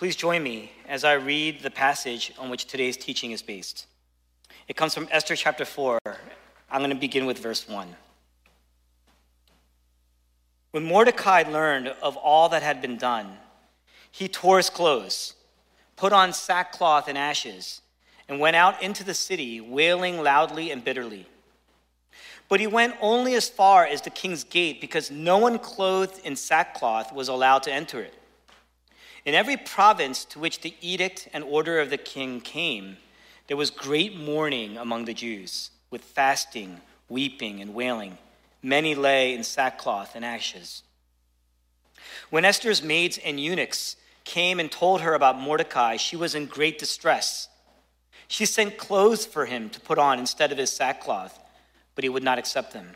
Please join me as I read the passage on which today's teaching is based. It comes from Esther chapter 4. I'm going to begin with verse 1. When Mordecai learned of all that had been done, he tore his clothes, put on sackcloth and ashes, and went out into the city, wailing loudly and bitterly. But he went only as far as the king's gate, because no one clothed in sackcloth was allowed to enter it. In every province to which the edict and order of the king came, there was great mourning among the Jews, with fasting, weeping, and wailing. Many lay in sackcloth and ashes. When Esther's maids and eunuchs came and told her about Mordecai, she was in great distress. She sent clothes for him to put on instead of his sackcloth, but he would not accept them.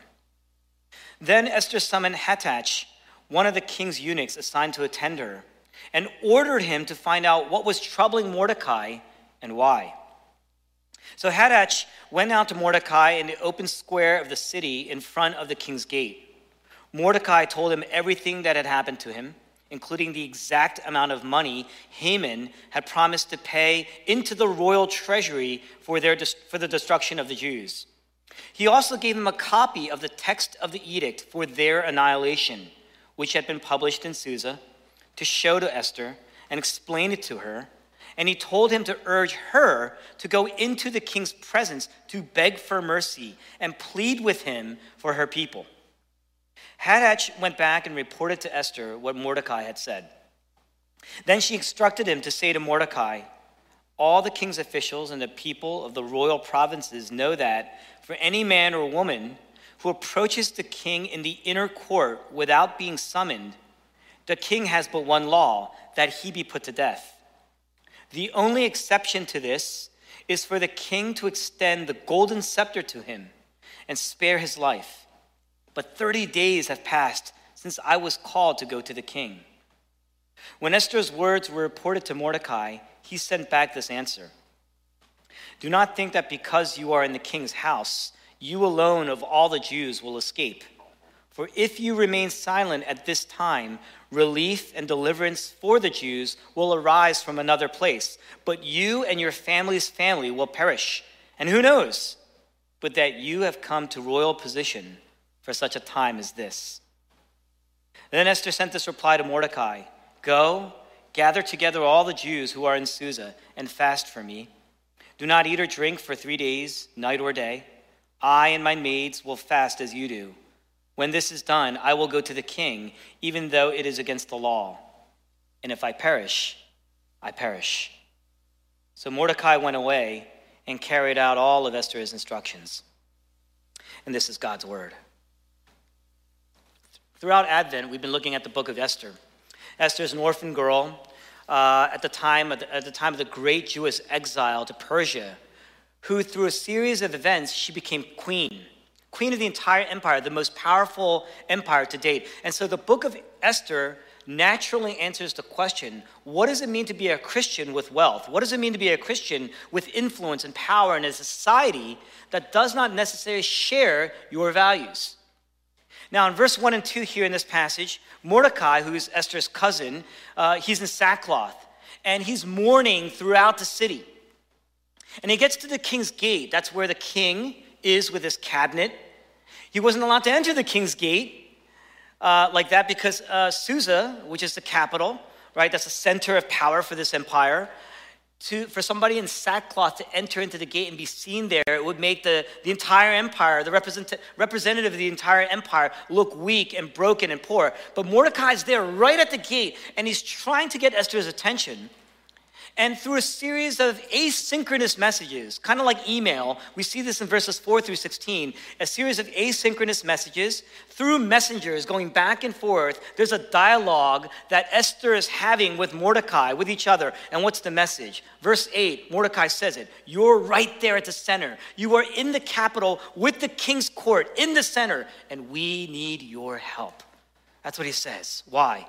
Then Esther summoned Hathach, one of the king's eunuchs assigned to attend her, and ordered him to find out what was troubling Mordecai and why. So Hathach went out to Mordecai in the open square of the city in front of the king's gate. Mordecai told him everything that had happened to him, including the exact amount of money Haman had promised to pay into the royal treasury for, their, for the destruction of the Jews. He also gave him a copy of the text of the edict for their annihilation, which had been published in Susa, to show to Esther and explain it to her and he told him to urge her to go into the king's presence to beg for mercy and plead with him for her people. Hathach went back and reported to Esther what Mordecai had said. Then she instructed him to say to Mordecai, All the king's officials and the people of the royal provinces know that for any man or woman who approaches the king in the inner court without being summoned, the king has but one law that he be put to death. The only exception to this is for the king to extend the golden scepter to him and spare his life. But 30 days have passed since I was called to go to the king. When Esther's words were reported to Mordecai, he sent back this answer Do not think that because you are in the king's house, you alone of all the Jews will escape. For if you remain silent at this time, relief and deliverance for the Jews will arise from another place, but you and your family's family will perish. And who knows but that you have come to royal position for such a time as this? Then Esther sent this reply to Mordecai Go, gather together all the Jews who are in Susa, and fast for me. Do not eat or drink for three days, night or day. I and my maids will fast as you do. When this is done, I will go to the king, even though it is against the law. And if I perish, I perish. So Mordecai went away and carried out all of Esther's instructions. And this is God's word. Throughout Advent, we've been looking at the book of Esther. Esther is an orphan girl uh, at, the time the, at the time of the great Jewish exile to Persia, who, through a series of events, she became queen queen of the entire empire, the most powerful empire to date. And so the book of Esther naturally answers the question what does it mean to be a Christian with wealth? What does it mean to be a Christian with influence and power in a society that does not necessarily share your values? Now, in verse 1 and 2 here in this passage, Mordecai, who is Esther's cousin, uh, he's in sackcloth and he's mourning throughout the city. And he gets to the king's gate. That's where the king is with his cabinet he wasn't allowed to enter the king's gate uh, like that because uh, Susa, which is the capital, right, that's the center of power for this empire, to, for somebody in sackcloth to enter into the gate and be seen there, it would make the, the entire empire, the represent, representative of the entire empire, look weak and broken and poor. But Mordecai's there right at the gate, and he's trying to get Esther's attention. And through a series of asynchronous messages, kind of like email, we see this in verses 4 through 16, a series of asynchronous messages through messengers going back and forth. There's a dialogue that Esther is having with Mordecai, with each other. And what's the message? Verse 8, Mordecai says it You're right there at the center. You are in the capital with the king's court in the center, and we need your help. That's what he says. Why?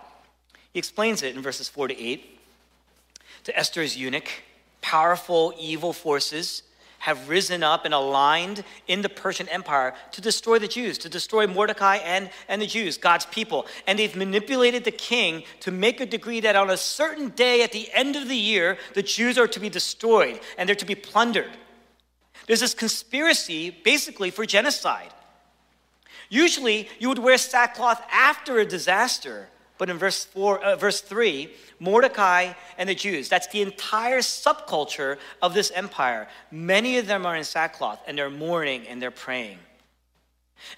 He explains it in verses 4 to 8 to Esther's eunuch, powerful evil forces have risen up and aligned in the Persian Empire to destroy the Jews, to destroy Mordecai and, and the Jews, God's people. And they've manipulated the king to make a decree that on a certain day at the end of the year, the Jews are to be destroyed and they're to be plundered. There's this conspiracy basically for genocide. Usually, you would wear sackcloth after a disaster, but in verse, four, uh, verse 3, Mordecai and the Jews, that's the entire subculture of this empire. Many of them are in sackcloth and they're mourning and they're praying.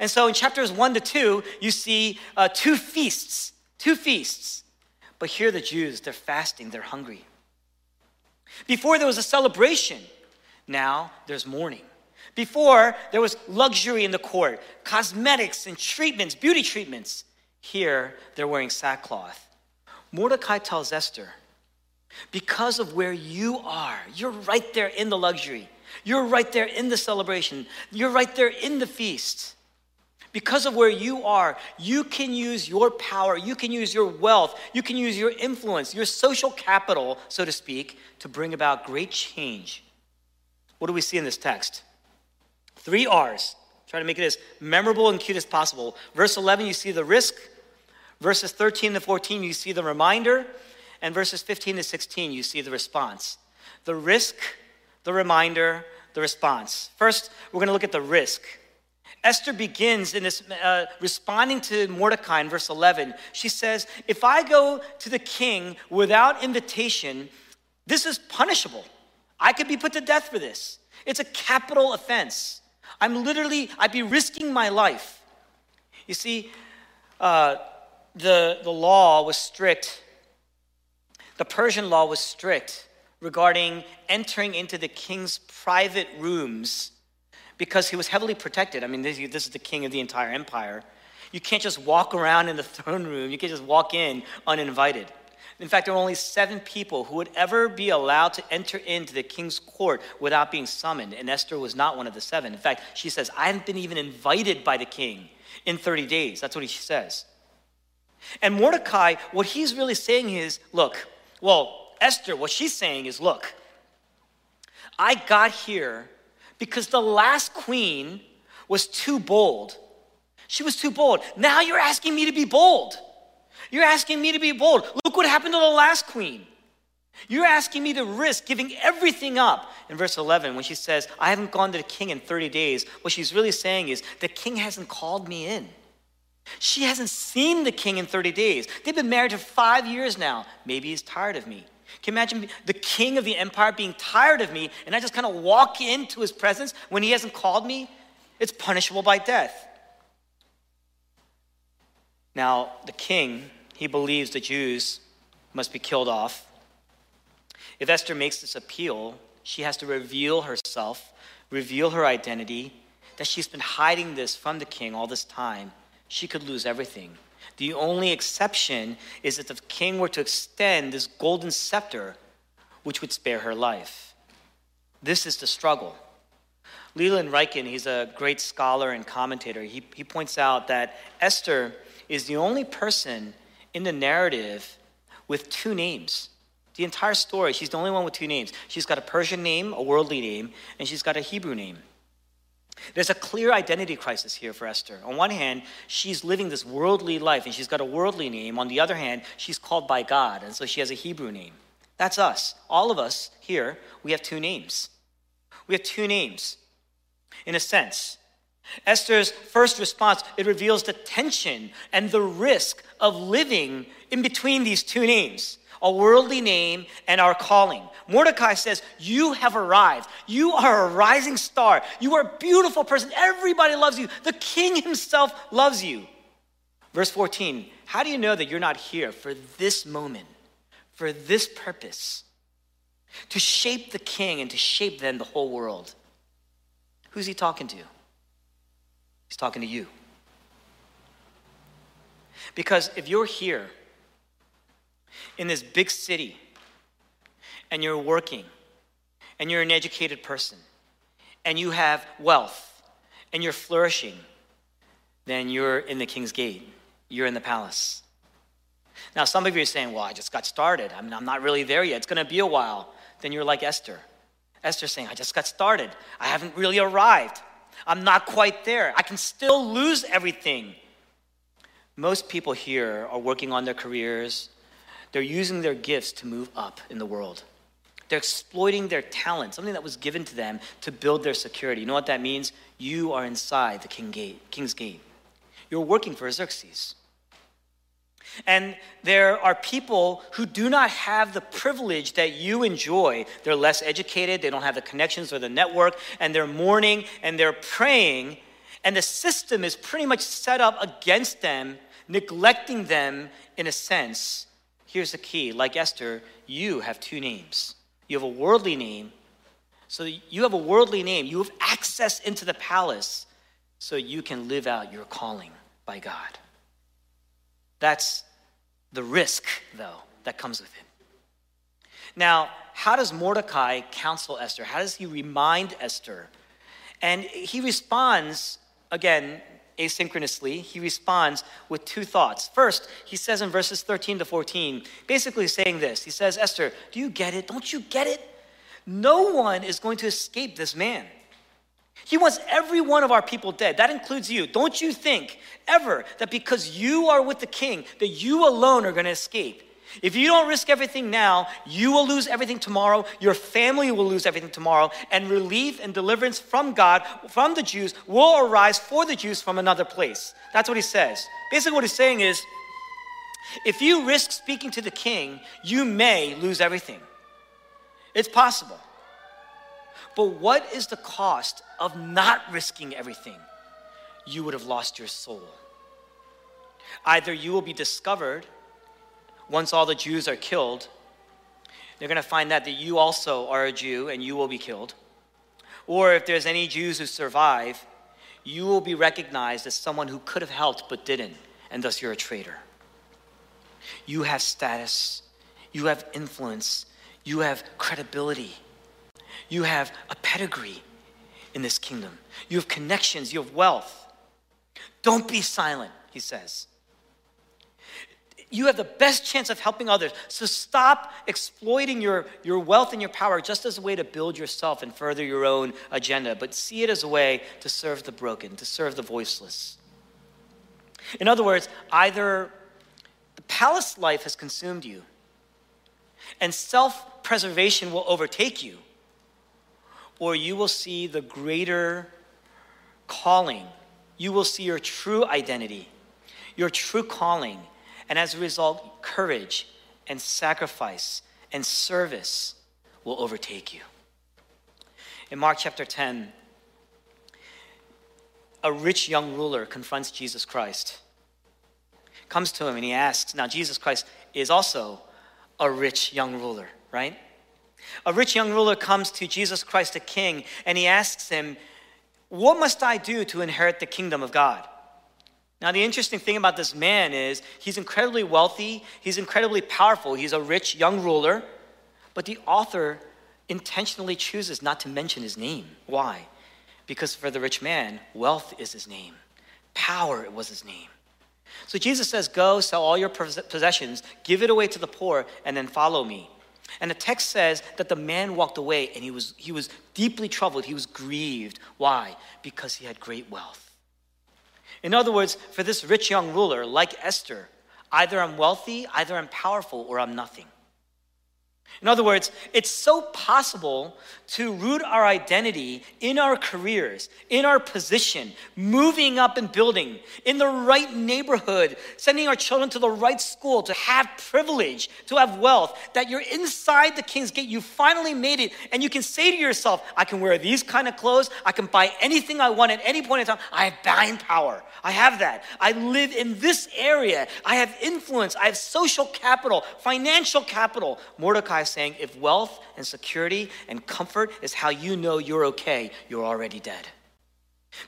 And so in chapters 1 to 2, you see uh, two feasts, two feasts. But here the Jews, they're fasting, they're hungry. Before there was a celebration, now there's mourning. Before there was luxury in the court, cosmetics and treatments, beauty treatments. Here, they're wearing sackcloth. Mordecai tells Esther, because of where you are, you're right there in the luxury. You're right there in the celebration. You're right there in the feast. Because of where you are, you can use your power, you can use your wealth, you can use your influence, your social capital, so to speak, to bring about great change. What do we see in this text? Three R's. Try to make it as memorable and cute as possible. Verse 11, you see the risk. Verses 13 to 14, you see the reminder. And verses 15 to 16, you see the response. The risk, the reminder, the response. First, we're going to look at the risk. Esther begins in this uh, responding to Mordecai in verse 11. She says, If I go to the king without invitation, this is punishable. I could be put to death for this. It's a capital offense. I'm literally, I'd be risking my life. You see, uh, the, the law was strict, the Persian law was strict regarding entering into the king's private rooms because he was heavily protected. I mean, this, this is the king of the entire empire. You can't just walk around in the throne room, you can't just walk in uninvited. In fact, there were only seven people who would ever be allowed to enter into the king's court without being summoned, and Esther was not one of the seven. In fact, she says, I haven't been even invited by the king in 30 days. That's what she says. And Mordecai, what he's really saying is, look, well, Esther, what she's saying is, look, I got here because the last queen was too bold. She was too bold. Now you're asking me to be bold. You're asking me to be bold. Look what happened to the last queen. You're asking me to risk giving everything up. In verse 11, when she says, I haven't gone to the king in 30 days, what she's really saying is, the king hasn't called me in. She hasn't seen the king in 30 days. They've been married for five years now. Maybe he's tired of me. Can you imagine the king of the empire being tired of me and I just kind of walk into his presence when he hasn't called me? It's punishable by death. Now, the king he believes the Jews must be killed off. If Esther makes this appeal, she has to reveal herself, reveal her identity, that she's been hiding this from the king all this time. She could lose everything. The only exception is that the king were to extend this golden scepter, which would spare her life. This is the struggle. Leland Ryken, he's a great scholar and commentator. He, he points out that Esther is the only person in the narrative with two names. The entire story, she's the only one with two names. She's got a Persian name, a worldly name, and she's got a Hebrew name. There's a clear identity crisis here for Esther. On one hand, she's living this worldly life and she's got a worldly name. On the other hand, she's called by God, and so she has a Hebrew name. That's us. All of us here, we have two names. We have two names. In a sense, Esther's first response, it reveals the tension and the risk of living in between these two names a worldly name and our calling. Mordecai says, You have arrived. You are a rising star. You are a beautiful person. Everybody loves you. The king himself loves you. Verse 14 How do you know that you're not here for this moment, for this purpose? To shape the king and to shape then the whole world. Who's he talking to? He's talking to you. Because if you're here in this big city and you're working and you're an educated person and you have wealth and you're flourishing, then you're in the king's gate. You're in the palace. Now, some of you are saying, well, I just got started. I mean, I'm not really there yet. It's going to be a while. Then you're like Esther. Esther's saying, I just got started. I haven't really arrived. I'm not quite there. I can still lose everything. Most people here are working on their careers, they're using their gifts to move up in the world. They're exploiting their talent, something that was given to them to build their security. You know what that means? You are inside the king gate, king's gate. You're working for Xerxes. And there are people who do not have the privilege that you enjoy. They're less educated, they don't have the connections or the network, and they're mourning and they're praying. And the system is pretty much set up against them, neglecting them in a sense. Here's the key like Esther, you have two names. You have a worldly name. So you have a worldly name. You have access into the palace so you can live out your calling by God. That's the risk, though, that comes with it. Now, how does Mordecai counsel Esther? How does he remind Esther? And he responds, again, asynchronously, he responds with two thoughts. First, he says in verses 13 to 14, basically saying this He says, Esther, do you get it? Don't you get it? No one is going to escape this man. He wants every one of our people dead. That includes you. Don't you think ever that because you are with the king, that you alone are going to escape? If you don't risk everything now, you will lose everything tomorrow. Your family will lose everything tomorrow. And relief and deliverance from God, from the Jews, will arise for the Jews from another place. That's what he says. Basically, what he's saying is if you risk speaking to the king, you may lose everything. It's possible. But what is the cost of not risking everything? You would have lost your soul. Either you will be discovered once all the Jews are killed, they're going to find that, that you also are a Jew and you will be killed. Or if there's any Jews who survive, you will be recognized as someone who could have helped but didn't, and thus you're a traitor. You have status, you have influence, you have credibility. You have a pedigree in this kingdom. You have connections, you have wealth. Don't be silent, he says. You have the best chance of helping others. So stop exploiting your, your wealth and your power just as a way to build yourself and further your own agenda, but see it as a way to serve the broken, to serve the voiceless. In other words, either the palace life has consumed you and self preservation will overtake you, or you will see the greater calling. You will see your true identity, your true calling, and as a result, courage and sacrifice and service will overtake you. In Mark chapter 10, a rich young ruler confronts Jesus Christ. Comes to him and he asks, now Jesus Christ is also a rich young ruler, right? A rich young ruler comes to Jesus Christ the King and he asks him, What must I do to inherit the kingdom of God? Now, the interesting thing about this man is he's incredibly wealthy, he's incredibly powerful, he's a rich young ruler, but the author intentionally chooses not to mention his name. Why? Because for the rich man, wealth is his name, power was his name. So Jesus says, Go, sell all your possessions, give it away to the poor, and then follow me. And the text says that the man walked away and he was, he was deeply troubled. He was grieved. Why? Because he had great wealth. In other words, for this rich young ruler, like Esther, either I'm wealthy, either I'm powerful, or I'm nothing. In other words, it's so possible to root our identity in our careers, in our position, moving up and building, in the right neighborhood, sending our children to the right school, to have privilege, to have wealth, that you're inside the king's gate. You finally made it, and you can say to yourself, I can wear these kind of clothes, I can buy anything I want at any point in time. I have buying power. I have that. I live in this area. I have influence. I have social capital, financial capital. Mordecai saying, if wealth and security and comfort is how you know you're okay, you're already dead.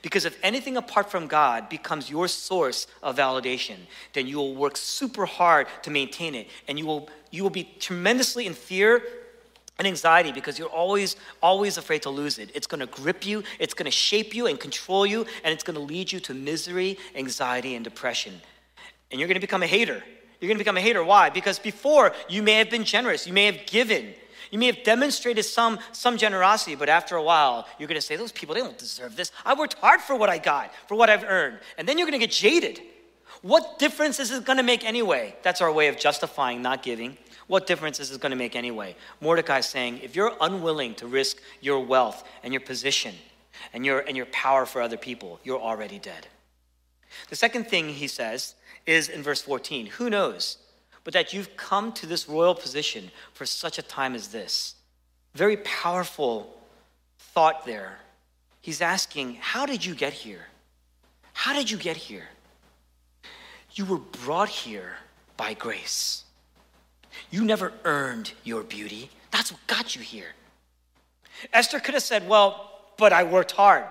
Because if anything apart from God becomes your source of validation, then you will work super hard to maintain it. And you will, you will be tremendously in fear and anxiety because you're always, always afraid to lose it. It's going to grip you, it's going to shape you and control you, and it's going to lead you to misery, anxiety, and depression. And you're going to become a hater you're going to become a hater. Why? Because before you may have been generous, you may have given, You may have demonstrated some, some generosity, but after a while, you're going to say, Those people, they don't deserve this. I worked hard for what I got, for what I've earned. And then you're going to get jaded. What difference is it going to make anyway? That's our way of justifying not giving. What difference is it going to make anyway? Mordecai is saying, if you're unwilling to risk your wealth and your position and your, and your power for other people, you're already dead. The second thing he says is in verse 14 Who knows? But that you've come to this royal position for such a time as this. Very powerful thought there. He's asking, How did you get here? How did you get here? You were brought here by grace. You never earned your beauty. That's what got you here. Esther could have said, Well, but I worked hard.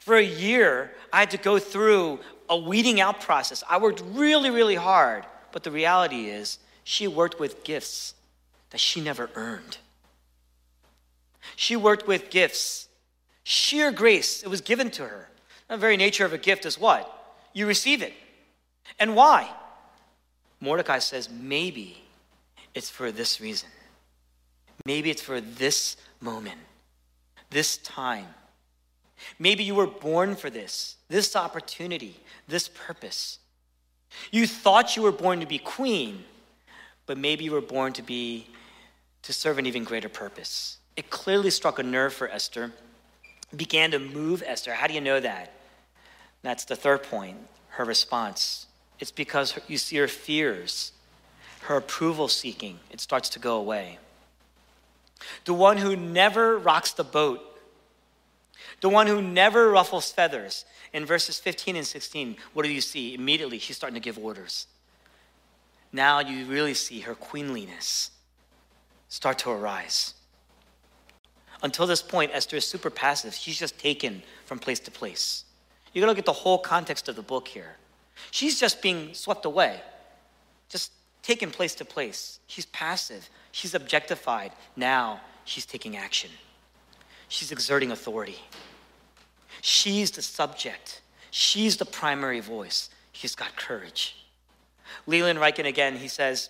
For a year, I had to go through a weeding out process. I worked really, really hard. But the reality is, she worked with gifts that she never earned. She worked with gifts, sheer grace. It was given to her. The very nature of a gift is what? You receive it. And why? Mordecai says, maybe it's for this reason. Maybe it's for this moment, this time. Maybe you were born for this, this opportunity, this purpose. You thought you were born to be queen, but maybe you were born to be to serve an even greater purpose. It clearly struck a nerve for Esther, began to move Esther. How do you know that? That's the third point, her response. It's because you see her fears, her approval seeking, it starts to go away. The one who never rocks the boat the one who never ruffles feathers. In verses 15 and 16, what do you see? Immediately, she's starting to give orders. Now you really see her queenliness start to arise. Until this point, Esther is super passive. She's just taken from place to place. You gotta look at the whole context of the book here. She's just being swept away, just taken place to place. She's passive, she's objectified. Now she's taking action, she's exerting authority. She's the subject, she's the primary voice. She's got courage. Leland Ryken again, he says,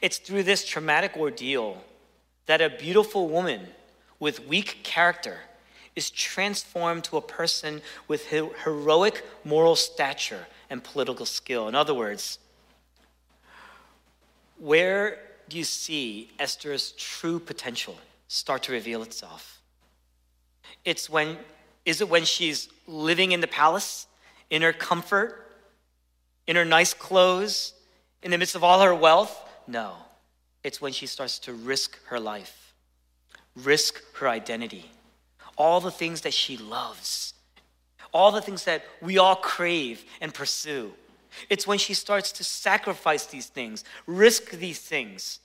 It's through this traumatic ordeal that a beautiful woman with weak character is transformed to a person with heroic moral stature and political skill. In other words, where do you see Esther's true potential start to reveal itself? It's when is it when she's living in the palace, in her comfort, in her nice clothes, in the midst of all her wealth? No. It's when she starts to risk her life, risk her identity, all the things that she loves, all the things that we all crave and pursue. It's when she starts to sacrifice these things, risk these things.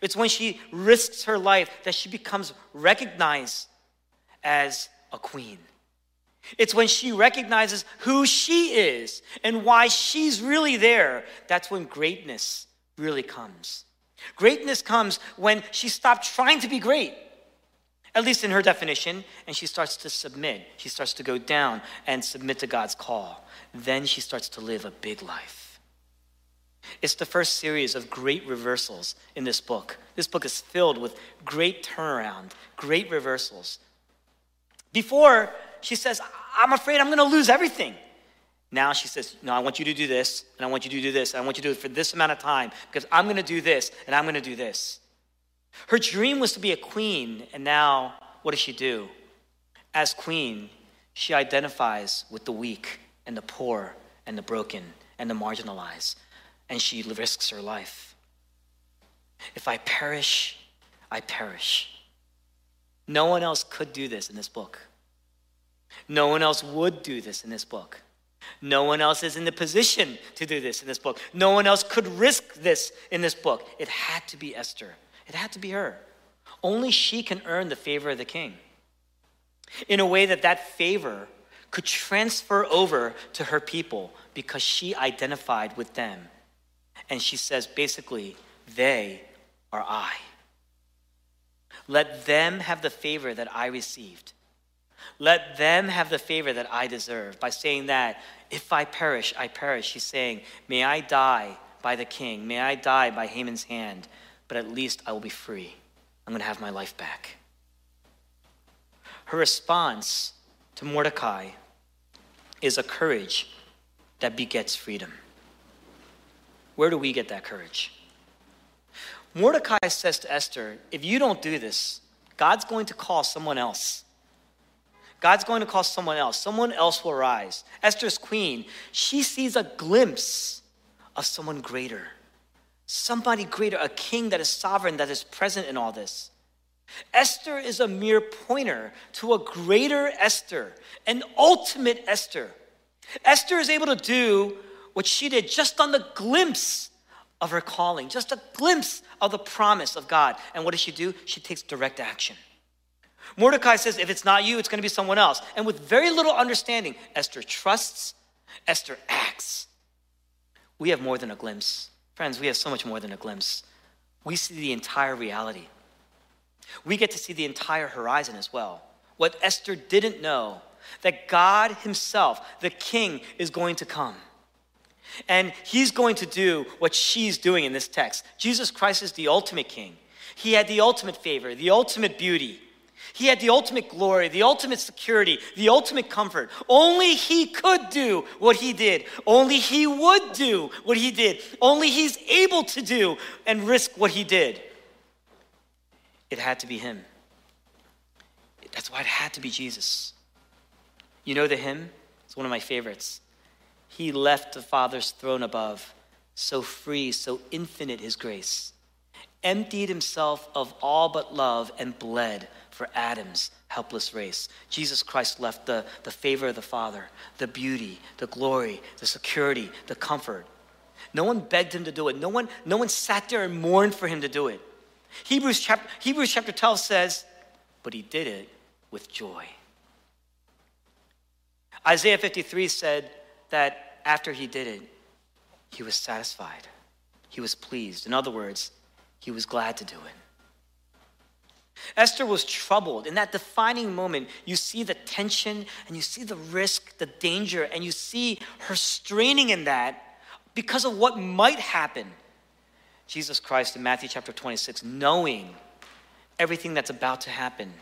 It's when she risks her life that she becomes recognized as a queen. It's when she recognizes who she is and why she's really there. That's when greatness really comes. Greatness comes when she stops trying to be great, at least in her definition, and she starts to submit. She starts to go down and submit to God's call. Then she starts to live a big life. It's the first series of great reversals in this book. This book is filled with great turnaround, great reversals. Before, she says, I'm afraid I'm going to lose everything. Now she says, No, I want you to do this, and I want you to do this, and I want you to do it for this amount of time because I'm going to do this, and I'm going to do this. Her dream was to be a queen, and now what does she do? As queen, she identifies with the weak and the poor and the broken and the marginalized, and she risks her life. If I perish, I perish. No one else could do this in this book. No one else would do this in this book. No one else is in the position to do this in this book. No one else could risk this in this book. It had to be Esther. It had to be her. Only she can earn the favor of the king in a way that that favor could transfer over to her people because she identified with them. And she says basically, they are I. Let them have the favor that I received. Let them have the favor that I deserve. By saying that, if I perish, I perish. She's saying, May I die by the king. May I die by Haman's hand, but at least I will be free I'm going to have my life back. Her response to Mordecai is a courage that begets freedom. Where do we get that courage? Mordecai says to Esther, If you don't do this, God's going to call someone else. God's going to call someone else. Someone else will rise. Esther's queen, she sees a glimpse of someone greater. Somebody greater, a king that is sovereign, that is present in all this. Esther is a mere pointer to a greater Esther, an ultimate Esther. Esther is able to do what she did just on the glimpse of her calling, just a glimpse of the promise of God. And what does she do? She takes direct action. Mordecai says, if it's not you, it's going to be someone else. And with very little understanding, Esther trusts, Esther acts. We have more than a glimpse. Friends, we have so much more than a glimpse. We see the entire reality. We get to see the entire horizon as well. What Esther didn't know, that God Himself, the King, is going to come. And He's going to do what she's doing in this text. Jesus Christ is the ultimate King. He had the ultimate favor, the ultimate beauty. He had the ultimate glory, the ultimate security, the ultimate comfort. Only He could do what He did. Only He would do what He did. Only He's able to do and risk what He did. It had to be Him. That's why it had to be Jesus. You know the hymn? It's one of my favorites. He left the Father's throne above, so free, so infinite His grace, emptied Himself of all but love and bled for Adam's helpless race. Jesus Christ left the, the favor of the Father, the beauty, the glory, the security, the comfort. No one begged him to do it. No one, no one sat there and mourned for him to do it. Hebrews chapter, Hebrews chapter 12 says, but he did it with joy. Isaiah 53 said that after he did it, he was satisfied. He was pleased. In other words, he was glad to do it. Esther was troubled. In that defining moment, you see the tension and you see the risk, the danger, and you see her straining in that because of what might happen. Jesus Christ in Matthew chapter 26, knowing everything that's about to happen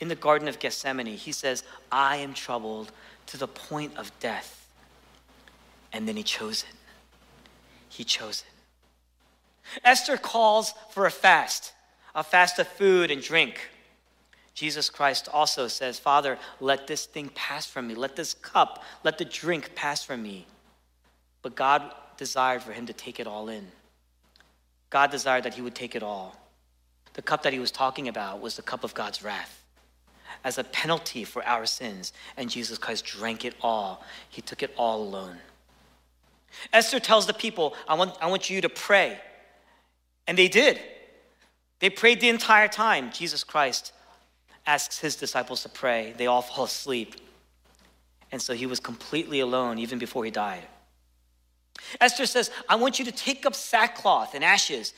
in the Garden of Gethsemane, he says, I am troubled to the point of death. And then he chose it. He chose it. Esther calls for a fast a fast of food and drink. Jesus Christ also says, Father, let this thing pass from me. Let this cup, let the drink pass from me. But God desired for him to take it all in. God desired that he would take it all. The cup that he was talking about was the cup of God's wrath as a penalty for our sins. And Jesus Christ drank it all, he took it all alone. Esther tells the people, I want, I want you to pray. And they did. They prayed the entire time. Jesus Christ asks his disciples to pray. They all fall asleep. And so he was completely alone even before he died. Esther says, I want you to take up sackcloth and ashes.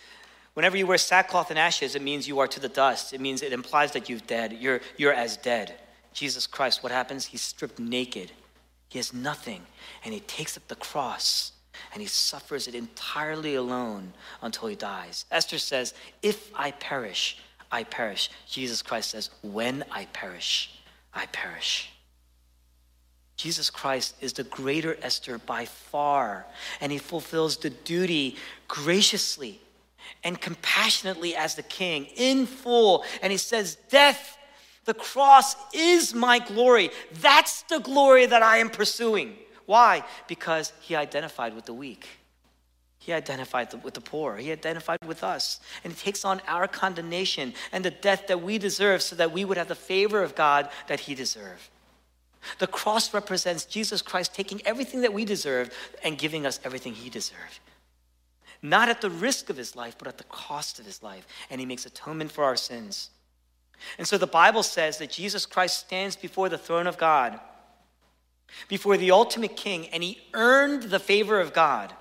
Whenever you wear sackcloth and ashes, it means you are to the dust. It means it implies that you've dead. You're, you're as dead. Jesus Christ, what happens? He's stripped naked. He has nothing. And he takes up the cross and he suffers it entirely alone until he dies. Esther says, If I perish, I perish. Jesus Christ says, When I perish, I perish. Jesus Christ is the greater Esther by far, and he fulfills the duty graciously and compassionately as the king in full. And he says, Death, the cross is my glory. That's the glory that I am pursuing. Why? Because he identified with the weak. He identified with the poor. He identified with us. And he takes on our condemnation and the death that we deserve so that we would have the favor of God that he deserved. The cross represents Jesus Christ taking everything that we deserve and giving us everything he deserved. Not at the risk of his life, but at the cost of his life. And he makes atonement for our sins. And so the Bible says that Jesus Christ stands before the throne of God before the ultimate king, and he earned the favor of God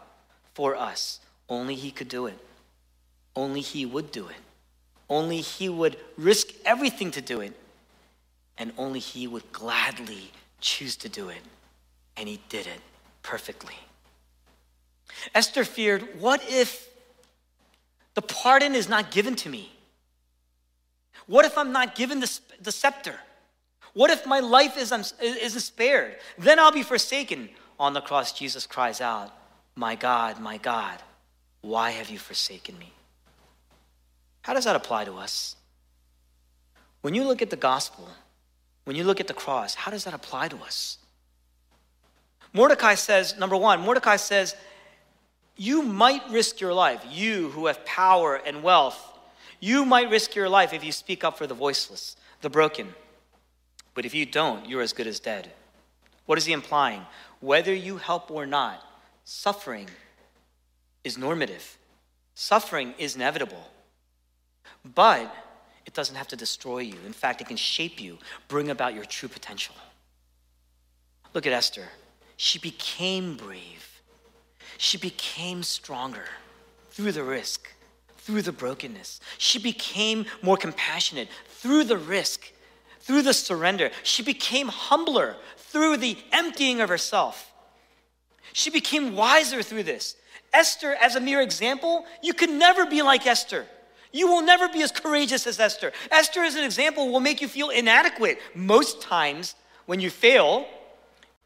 for us. Only he could do it. Only he would do it. Only he would risk everything to do it. And only he would gladly choose to do it. And he did it perfectly. Esther feared what if the pardon is not given to me? What if I'm not given the, the scepter? What if my life is, is spared? Then I'll be forsaken. On the cross, Jesus cries out, My God, my God, why have you forsaken me? How does that apply to us? When you look at the gospel, when you look at the cross, how does that apply to us? Mordecai says, number one, Mordecai says, you might risk your life, you who have power and wealth, you might risk your life if you speak up for the voiceless, the broken. But if you don't, you're as good as dead. What is he implying? Whether you help or not, suffering is normative, suffering is inevitable. But it doesn't have to destroy you. In fact, it can shape you, bring about your true potential. Look at Esther. She became brave, she became stronger through the risk, through the brokenness. She became more compassionate through the risk, through the surrender. She became humbler through the emptying of herself. She became wiser through this. Esther, as a mere example, you can never be like Esther. You will never be as courageous as Esther. Esther, as an example, will make you feel inadequate most times when you fail,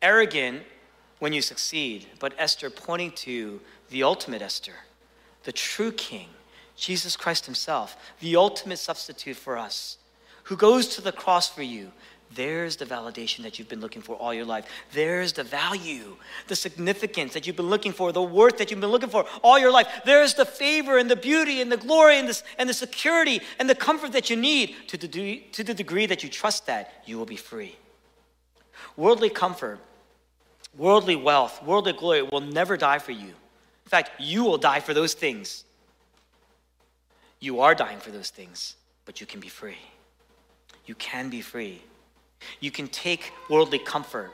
arrogant when you succeed. But Esther, pointing to the ultimate Esther, the true king, Jesus Christ Himself, the ultimate substitute for us, who goes to the cross for you, there's the validation that you've been looking for all your life. There's the value, the significance that you've been looking for, the worth that you've been looking for all your life. There's the favor and the beauty and the glory and, this, and the security and the comfort that you need to the, to the degree that you trust that, you will be free. Worldly comfort, worldly wealth, worldly glory will never die for you. In fact, you will die for those things. You are dying for those things, but you can be free. You can be free. You can take worldly comfort.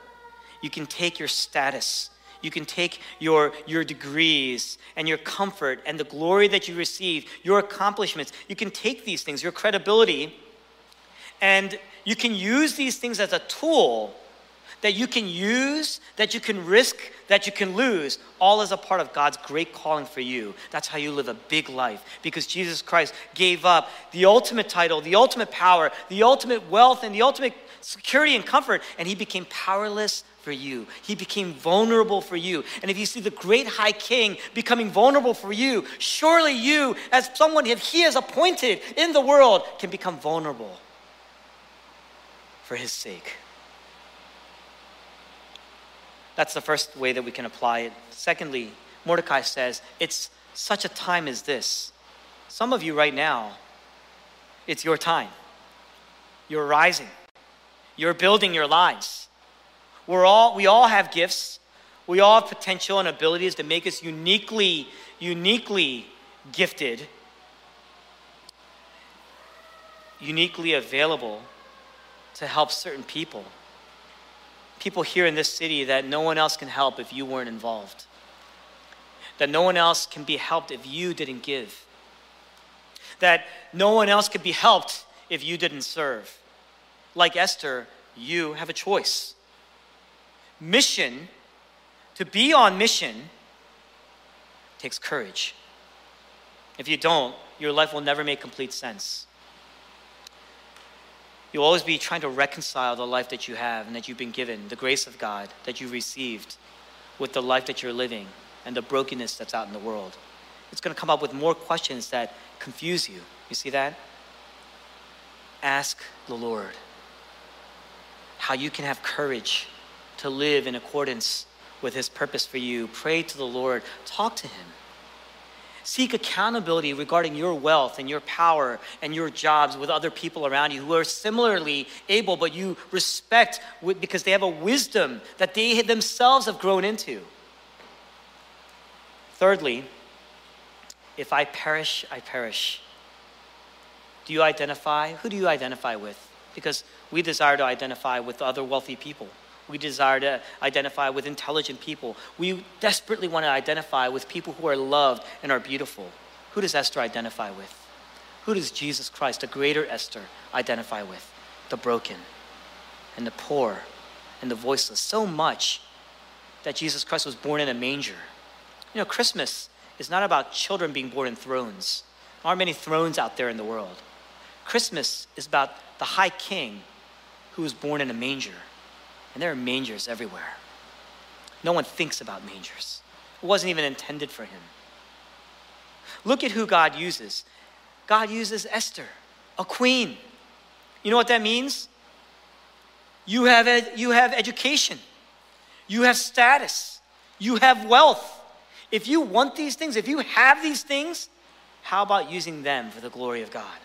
You can take your status. You can take your, your degrees and your comfort and the glory that you receive, your accomplishments. You can take these things, your credibility, and you can use these things as a tool that you can use, that you can risk, that you can lose, all as a part of God's great calling for you. That's how you live a big life because Jesus Christ gave up the ultimate title, the ultimate power, the ultimate wealth, and the ultimate security and comfort, and he became powerless for you. He became vulnerable for you. And if you see the great high king becoming vulnerable for you, surely you, as someone he has appointed in the world, can become vulnerable for his sake. That's the first way that we can apply it. Secondly, Mordecai says, it's such a time as this. Some of you right now, it's your time. You're rising. You're building your lives. We're all, we all have gifts. We all have potential and abilities to make us uniquely, uniquely gifted, uniquely available to help certain people. People here in this city that no one else can help if you weren't involved. That no one else can be helped if you didn't give. That no one else could be helped if you didn't serve like Esther, you have a choice. Mission, to be on mission, takes courage. If you don't, your life will never make complete sense. You'll always be trying to reconcile the life that you have and that you've been given, the grace of God that you've received, with the life that you're living and the brokenness that's out in the world. It's going to come up with more questions that confuse you. You see that? Ask the Lord how you can have courage to live in accordance with His purpose for you. Pray to the Lord, talk to Him. Seek accountability regarding your wealth and your power and your jobs with other people around you who are similarly able, but you respect because they have a wisdom that they themselves have grown into. Thirdly, if I perish, I perish. Do you identify? Who do you identify with? because we desire to identify with other wealthy people. We desire to identify with intelligent people. We desperately want to identify with people who are loved and are beautiful. Who does Esther identify with? Who does Jesus Christ, the greater Esther, identify with? The broken and the poor and the voiceless. So much that Jesus Christ was born in a manger. You know, Christmas is not about children being born in thrones. There aren't many thrones out there in the world. Christmas is about the high king who was born in a manger. And there are mangers everywhere. No one thinks about mangers, it wasn't even intended for him. Look at who God uses. God uses Esther, a queen. You know what that means? You have, ed- you have education, you have status, you have wealth. If you want these things, if you have these things, how about using them for the glory of God?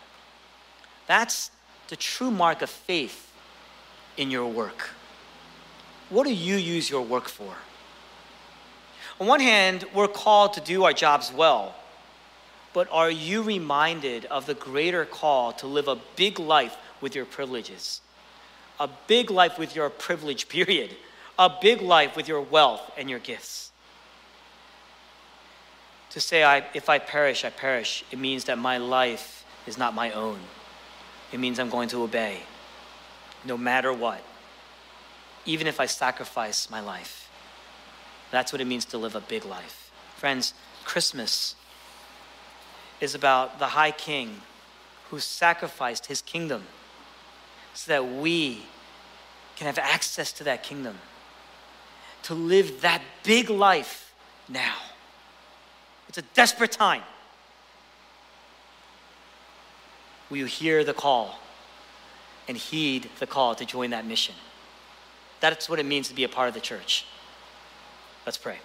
That's the true mark of faith in your work. What do you use your work for? On one hand, we're called to do our jobs well, but are you reminded of the greater call to live a big life with your privileges? A big life with your privilege, period. A big life with your wealth and your gifts. To say, I, if I perish, I perish, it means that my life is not my own. It means I'm going to obey no matter what, even if I sacrifice my life. That's what it means to live a big life. Friends, Christmas is about the high king who sacrificed his kingdom so that we can have access to that kingdom, to live that big life now. It's a desperate time. Will you hear the call and heed the call to join that mission? That's what it means to be a part of the church. Let's pray.